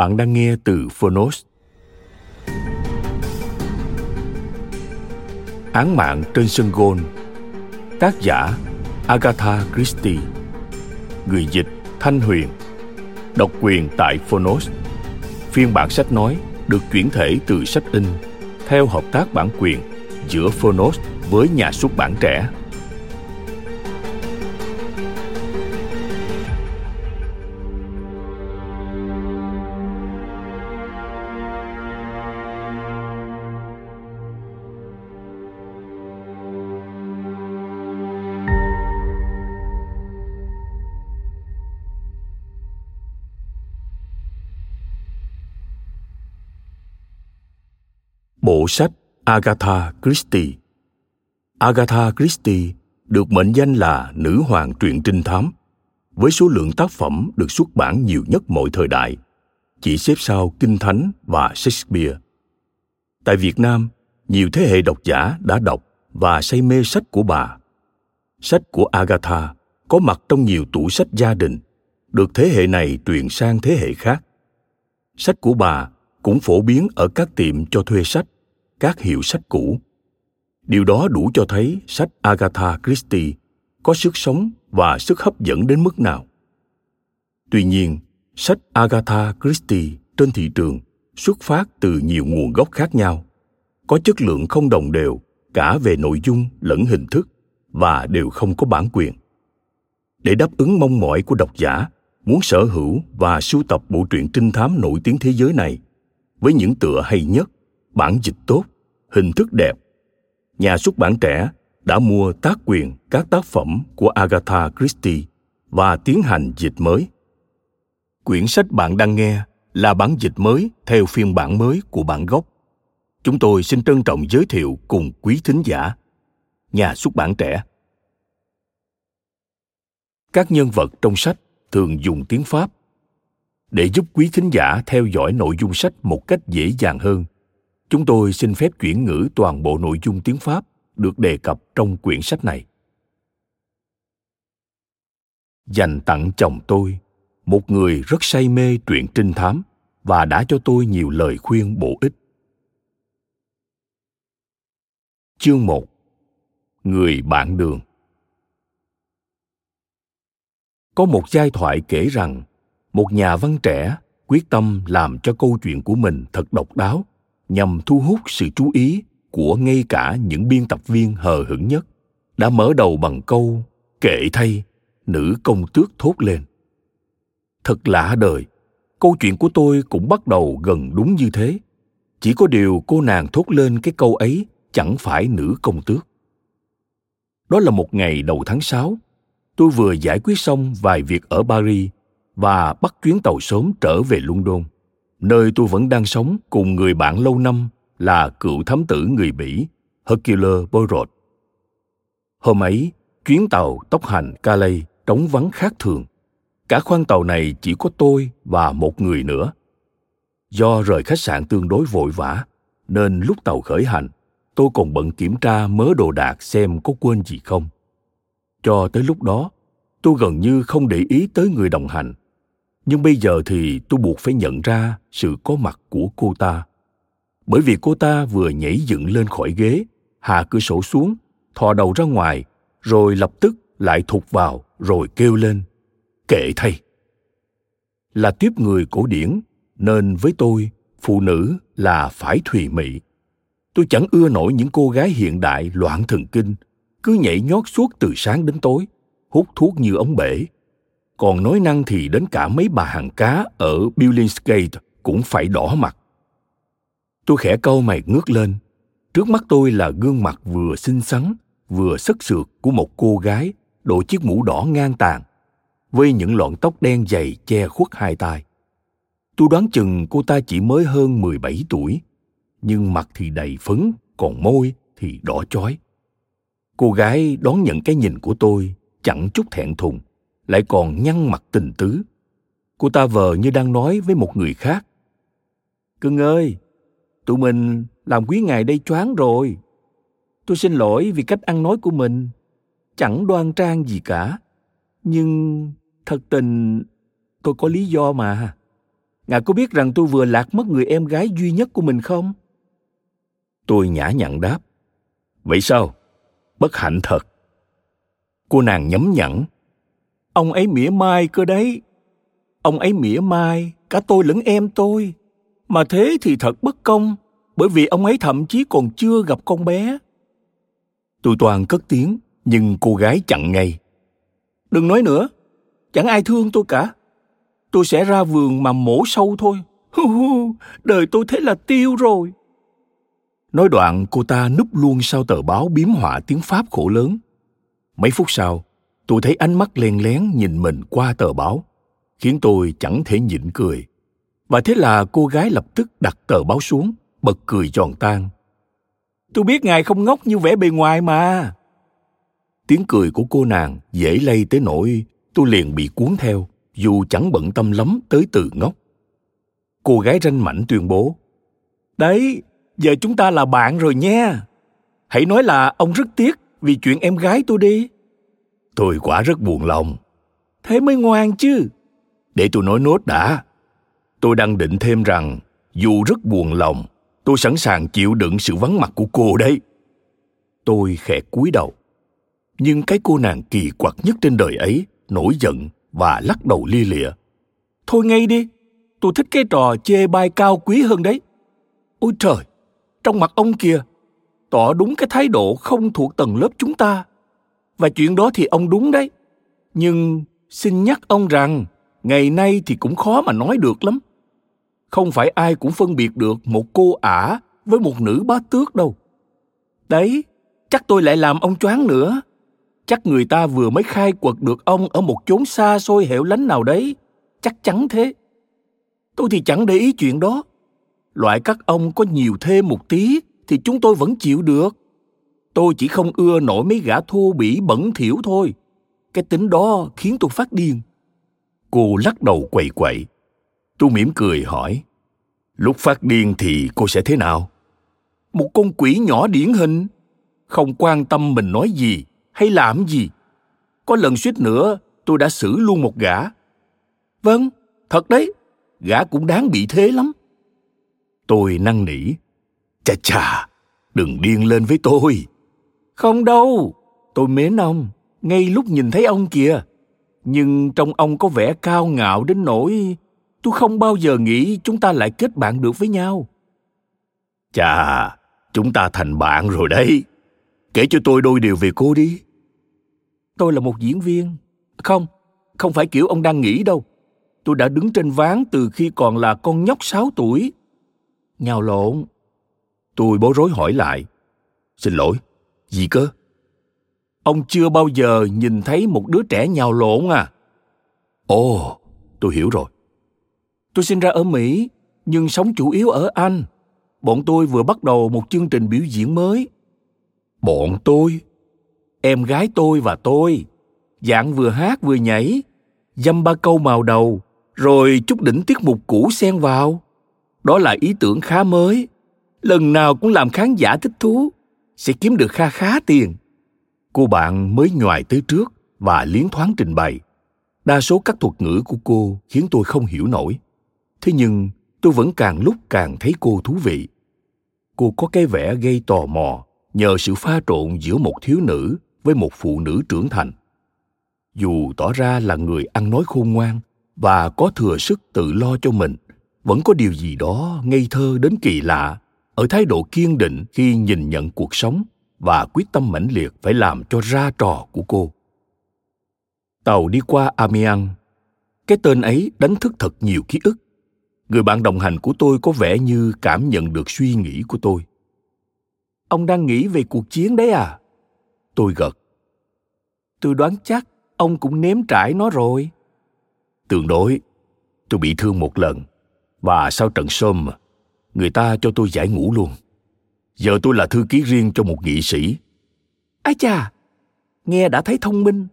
Bạn đang nghe từ Phonos. Án mạng trên sân gôn. Tác giả Agatha Christie. Người dịch Thanh Huyền. Độc quyền tại Phonos. Phiên bản sách nói được chuyển thể từ sách in theo hợp tác bản quyền giữa Phonos với nhà xuất bản trẻ. Sách Agatha Christie Agatha Christie được mệnh danh là nữ hoàng truyện trinh thám, với số lượng tác phẩm được xuất bản nhiều nhất mọi thời đại, chỉ xếp sau Kinh Thánh và Shakespeare. Tại Việt Nam, nhiều thế hệ độc giả đã đọc và say mê sách của bà. Sách của Agatha có mặt trong nhiều tủ sách gia đình, được thế hệ này truyền sang thế hệ khác. Sách của bà cũng phổ biến ở các tiệm cho thuê sách, các hiệu sách cũ. Điều đó đủ cho thấy sách Agatha Christie có sức sống và sức hấp dẫn đến mức nào. Tuy nhiên, sách Agatha Christie trên thị trường xuất phát từ nhiều nguồn gốc khác nhau, có chất lượng không đồng đều cả về nội dung lẫn hình thức và đều không có bản quyền. Để đáp ứng mong mỏi của độc giả muốn sở hữu và sưu tập bộ truyện trinh thám nổi tiếng thế giới này, với những tựa hay nhất, bản dịch tốt, hình thức đẹp. Nhà xuất bản trẻ đã mua tác quyền các tác phẩm của Agatha Christie và tiến hành dịch mới. Quyển sách bạn đang nghe là bản dịch mới theo phiên bản mới của bản gốc. Chúng tôi xin trân trọng giới thiệu cùng quý thính giả. Nhà xuất bản trẻ. Các nhân vật trong sách thường dùng tiếng Pháp để giúp quý thính giả theo dõi nội dung sách một cách dễ dàng hơn chúng tôi xin phép chuyển ngữ toàn bộ nội dung tiếng pháp được đề cập trong quyển sách này. Dành tặng chồng tôi, một người rất say mê truyện trinh thám và đã cho tôi nhiều lời khuyên bổ ích. Chương 1 Người bạn đường. Có một giai thoại kể rằng, một nhà văn trẻ quyết tâm làm cho câu chuyện của mình thật độc đáo nhằm thu hút sự chú ý của ngay cả những biên tập viên hờ hững nhất đã mở đầu bằng câu kệ thay nữ công tước thốt lên. Thật lạ đời câu chuyện của tôi cũng bắt đầu gần đúng như thế. Chỉ có điều cô nàng thốt lên cái câu ấy chẳng phải nữ công tước. Đó là một ngày đầu tháng 6. Tôi vừa giải quyết xong vài việc ở Paris và bắt chuyến tàu sớm trở về London, nơi tôi vẫn đang sống cùng người bạn lâu năm là cựu thám tử người Bỉ Hercule Poirot. Hôm ấy, chuyến tàu tốc hành Calais trống vắng khác thường. Cả khoang tàu này chỉ có tôi và một người nữa. Do rời khách sạn tương đối vội vã, nên lúc tàu khởi hành, tôi còn bận kiểm tra mớ đồ đạc xem có quên gì không. Cho tới lúc đó, tôi gần như không để ý tới người đồng hành nhưng bây giờ thì tôi buộc phải nhận ra sự có mặt của cô ta. Bởi vì cô ta vừa nhảy dựng lên khỏi ghế, hạ cửa sổ xuống, thò đầu ra ngoài, rồi lập tức lại thụt vào, rồi kêu lên, kệ thầy là tiếp người cổ điển, nên với tôi, phụ nữ là phải thùy mị. Tôi chẳng ưa nổi những cô gái hiện đại loạn thần kinh, cứ nhảy nhót suốt từ sáng đến tối, hút thuốc như ống bể còn nói năng thì đến cả mấy bà hàng cá ở Billingsgate cũng phải đỏ mặt. Tôi khẽ câu mày ngước lên. Trước mắt tôi là gương mặt vừa xinh xắn, vừa sức sượt của một cô gái đội chiếc mũ đỏ ngang tàn, với những lọn tóc đen dày che khuất hai tai. Tôi đoán chừng cô ta chỉ mới hơn 17 tuổi, nhưng mặt thì đầy phấn, còn môi thì đỏ chói. Cô gái đón nhận cái nhìn của tôi chẳng chút thẹn thùng, lại còn nhăn mặt tình tứ. Cô ta vờ như đang nói với một người khác. Cưng ơi, tụi mình làm quý ngài đây choáng rồi. Tôi xin lỗi vì cách ăn nói của mình. Chẳng đoan trang gì cả. Nhưng thật tình tôi có lý do mà. Ngài có biết rằng tôi vừa lạc mất người em gái duy nhất của mình không? Tôi nhã nhặn đáp. Vậy sao? Bất hạnh thật. Cô nàng nhấm nhẵn. Ông ấy mỉa mai cơ đấy. Ông ấy mỉa mai cả tôi lẫn em tôi. Mà thế thì thật bất công, bởi vì ông ấy thậm chí còn chưa gặp con bé. Tôi toàn cất tiếng, nhưng cô gái chặn ngay. Đừng nói nữa, chẳng ai thương tôi cả. Tôi sẽ ra vườn mà mổ sâu thôi. Hu hu, đời tôi thế là tiêu rồi. Nói đoạn cô ta núp luôn sau tờ báo biếm họa tiếng Pháp khổ lớn. Mấy phút sau, tôi thấy ánh mắt len lén nhìn mình qua tờ báo, khiến tôi chẳng thể nhịn cười. Và thế là cô gái lập tức đặt tờ báo xuống, bật cười giòn tan. Tôi biết ngài không ngốc như vẻ bề ngoài mà. Tiếng cười của cô nàng dễ lây tới nỗi tôi liền bị cuốn theo, dù chẳng bận tâm lắm tới từ ngốc. Cô gái ranh mảnh tuyên bố. Đấy, giờ chúng ta là bạn rồi nha. Hãy nói là ông rất tiếc vì chuyện em gái tôi đi. Tôi quả rất buồn lòng. Thế mới ngoan chứ. Để tôi nói nốt đã. Tôi đang định thêm rằng, dù rất buồn lòng, tôi sẵn sàng chịu đựng sự vắng mặt của cô đấy. Tôi khẽ cúi đầu. Nhưng cái cô nàng kỳ quặc nhất trên đời ấy nổi giận và lắc đầu lia lịa. Thôi ngay đi, tôi thích cái trò chê bai cao quý hơn đấy. Ôi trời, trong mặt ông kìa, tỏ đúng cái thái độ không thuộc tầng lớp chúng ta. Và chuyện đó thì ông đúng đấy. Nhưng xin nhắc ông rằng, ngày nay thì cũng khó mà nói được lắm không phải ai cũng phân biệt được một cô ả với một nữ bá tước đâu. Đấy, chắc tôi lại làm ông choáng nữa. Chắc người ta vừa mới khai quật được ông ở một chốn xa xôi hẻo lánh nào đấy. Chắc chắn thế. Tôi thì chẳng để ý chuyện đó. Loại các ông có nhiều thêm một tí thì chúng tôi vẫn chịu được. Tôi chỉ không ưa nổi mấy gã thô bỉ bẩn thỉu thôi. Cái tính đó khiến tôi phát điên. Cô lắc đầu quậy quậy, Tôi mỉm cười hỏi, lúc phát điên thì cô sẽ thế nào? Một con quỷ nhỏ điển hình, không quan tâm mình nói gì hay làm gì. Có lần suýt nữa tôi đã xử luôn một gã. Vâng, thật đấy, gã cũng đáng bị thế lắm. Tôi năn nỉ, chà chà, đừng điên lên với tôi. Không đâu, tôi mến ông, ngay lúc nhìn thấy ông kìa. Nhưng trong ông có vẻ cao ngạo đến nỗi tôi không bao giờ nghĩ chúng ta lại kết bạn được với nhau. Chà chúng ta thành bạn rồi đấy. Kể cho tôi đôi điều về cô đi. Tôi là một diễn viên. Không không phải kiểu ông đang nghĩ đâu. Tôi đã đứng trên ván từ khi còn là con nhóc sáu tuổi. Nhào lộn. Tôi bối rối hỏi lại. Xin lỗi gì cơ ông chưa bao giờ nhìn thấy một đứa trẻ nhào lộn à ồ tôi hiểu rồi Tôi sinh ra ở Mỹ, nhưng sống chủ yếu ở Anh. Bọn tôi vừa bắt đầu một chương trình biểu diễn mới. Bọn tôi? Em gái tôi và tôi. Dạng vừa hát vừa nhảy. Dăm ba câu màu đầu, rồi chút đỉnh tiết mục cũ xen vào. Đó là ý tưởng khá mới. Lần nào cũng làm khán giả thích thú. Sẽ kiếm được kha khá tiền. Cô bạn mới nhòi tới trước và liến thoáng trình bày. Đa số các thuật ngữ của cô khiến tôi không hiểu nổi thế nhưng tôi vẫn càng lúc càng thấy cô thú vị cô có cái vẻ gây tò mò nhờ sự pha trộn giữa một thiếu nữ với một phụ nữ trưởng thành dù tỏ ra là người ăn nói khôn ngoan và có thừa sức tự lo cho mình, vẫn có điều gì đó ngây thơ đến kỳ lạ ở thái độ kiên định khi nhìn nhận cuộc sống và quyết tâm mãnh liệt phải làm cho ra trò của cô. Tàu đi qua amiens, cái tên ấy đánh thức thật nhiều ký ức. Người bạn đồng hành của tôi có vẻ như cảm nhận được suy nghĩ của tôi. Ông đang nghĩ về cuộc chiến đấy à? Tôi gật. Tôi đoán chắc ông cũng nếm trải nó rồi. Tương đối, tôi bị thương một lần và sau trận sôm người ta cho tôi giải ngũ luôn. Giờ tôi là thư ký riêng cho một nghị sĩ. Ái cha nghe đã thấy thông minh.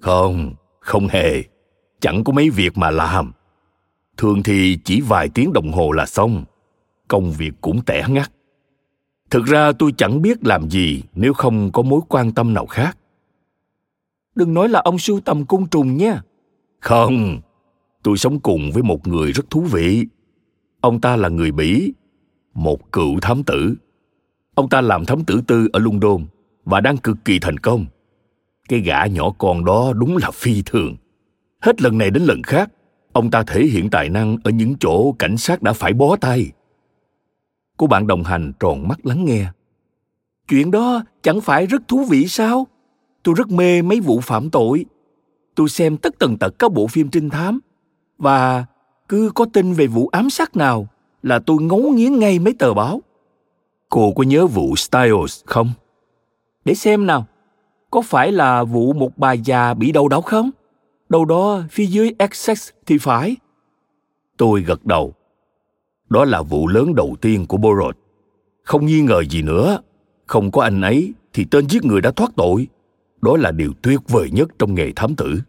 Không không hề. Chẳng có mấy việc mà làm. Thường thì chỉ vài tiếng đồng hồ là xong. Công việc cũng tẻ ngắt. Thực ra tôi chẳng biết làm gì nếu không có mối quan tâm nào khác. Đừng nói là ông sưu tầm côn trùng nhé không tôi sống cùng với một người rất thú vị ông ta là người bỉ một cựu thám tử. Ông ta làm thám tử tư ở london và đang cực kỳ thành công. Cái gã nhỏ con đó đúng là phi thường. Hết lần này đến lần khác, ông ta thể hiện tài năng ở những chỗ cảnh sát đã phải bó tay. Cô bạn đồng hành tròn mắt lắng nghe. Chuyện đó chẳng phải rất thú vị sao? Tôi rất mê mấy vụ phạm tội. Tôi xem tất tần tật các bộ phim trinh thám và cứ có tin về vụ ám sát nào là tôi ngấu nghiến ngay mấy tờ báo cô có nhớ vụ styles không để xem nào có phải là vụ một bà già bị đầu đớn không đâu đó phía dưới essex thì phải tôi gật đầu đó là vụ lớn đầu tiên của Borod. Không nghi ngờ gì nữa, không có anh ấy thì tên giết người đã thoát tội. Đó là điều tuyệt vời nhất trong nghề thám tử.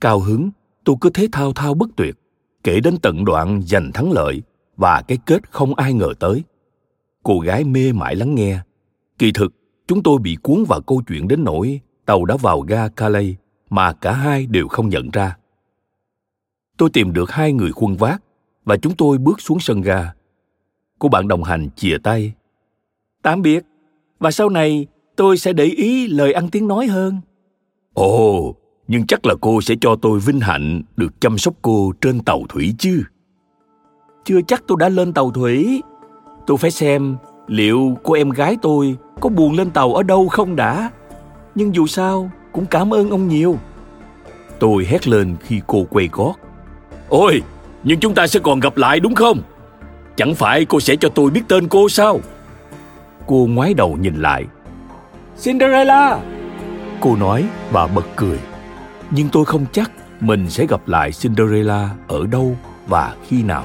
Cao hứng, tôi cứ thế thao thao bất tuyệt, kể đến tận đoạn giành thắng lợi và cái kết không ai ngờ tới. Cô gái mê mải lắng nghe. Kỳ thực, chúng tôi bị cuốn vào câu chuyện đến nỗi tàu đã vào ga Calais mà cả hai đều không nhận ra. Tôi tìm được hai người khuân vác và chúng tôi bước xuống sân ga. Cô bạn đồng hành chìa tay. Tạm biệt, và sau này tôi sẽ để ý lời ăn tiếng nói hơn. Ồ, nhưng chắc là cô sẽ cho tôi vinh hạnh được chăm sóc cô trên tàu thủy chứ. Chưa chắc tôi đã lên tàu thủy. Tôi phải xem liệu cô em gái tôi có buồn lên tàu ở đâu không đã. Nhưng dù sao, cũng cảm ơn ông nhiều. Tôi hét lên khi cô quay gót. Ôi, nhưng chúng ta sẽ còn gặp lại đúng không? Chẳng phải cô sẽ cho tôi biết tên cô sao? Cô ngoái đầu nhìn lại. Cinderella! Cô nói và bật cười. Nhưng tôi không chắc mình sẽ gặp lại Cinderella ở đâu và khi nào.